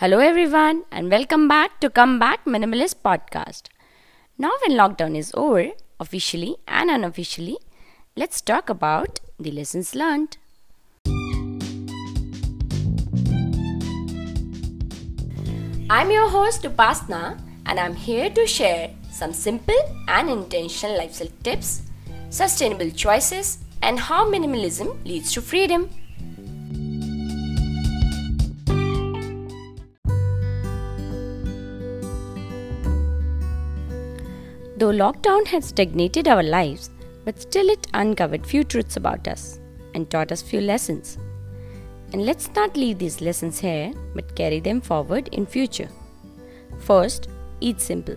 Hello, everyone, and welcome back to Come Back Minimalist Podcast. Now, when lockdown is over, officially and unofficially, let's talk about the lessons learned. I'm your host, Upasna, and I'm here to share some simple and intentional lifestyle tips, sustainable choices, and how minimalism leads to freedom. Though lockdown had stagnated our lives, but still it uncovered few truths about us and taught us few lessons. And let's not leave these lessons here, but carry them forward in future. First, eat simple.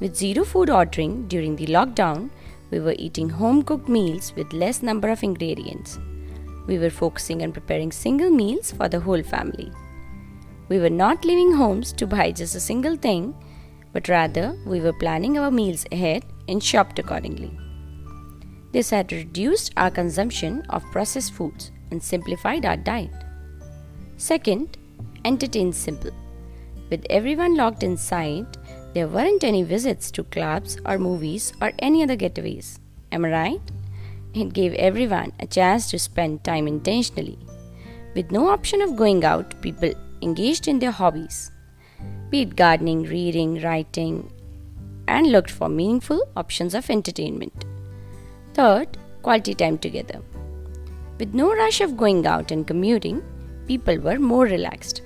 With zero food ordering during the lockdown, we were eating home cooked meals with less number of ingredients. We were focusing on preparing single meals for the whole family. We were not leaving homes to buy just a single thing but rather we were planning our meals ahead and shopped accordingly. This had reduced our consumption of processed foods and simplified our diet. Second, entertain simple. With everyone locked inside, there weren't any visits to clubs or movies or any other getaways. Am I right? It gave everyone a chance to spend time intentionally. With no option of going out, people engaged in their hobbies be it gardening, reading, writing, and looked for meaningful options of entertainment. Third, quality time together. With no rush of going out and commuting, people were more relaxed.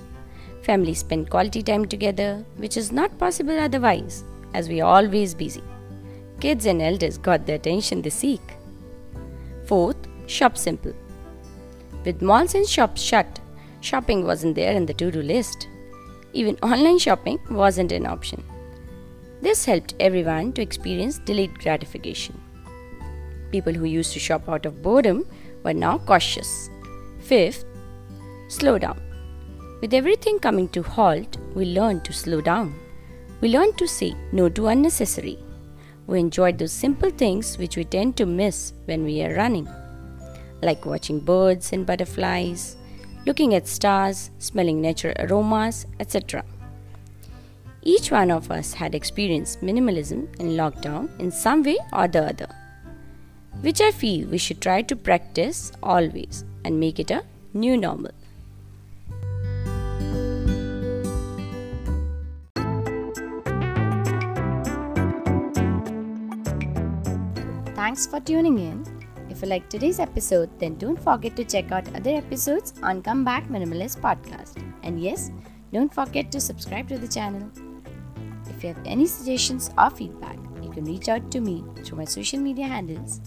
Families spent quality time together, which is not possible otherwise, as we are always busy. Kids and elders got the attention they seek. Fourth, shop simple. With malls and shops shut, shopping wasn't there in the to do list. Even online shopping wasn't an option. This helped everyone to experience delayed gratification. People who used to shop out of boredom were now cautious. Fifth, slow down. With everything coming to halt, we learned to slow down. We learned to say no to unnecessary. We enjoyed those simple things which we tend to miss when we are running, like watching birds and butterflies, looking at stars, smelling natural aromas, etc. Each one of us had experienced minimalism in lockdown in some way or the other, which I feel we should try to practice always and make it a new normal. Thanks for tuning in. You like today's episode, then don't forget to check out other episodes on Come Back Minimalist podcast. And yes, don't forget to subscribe to the channel. If you have any suggestions or feedback, you can reach out to me through my social media handles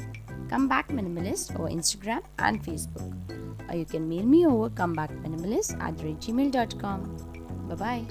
Come Back Minimalist over Instagram and Facebook. Or you can mail me over comebackminimalist at gmail.com. Bye bye.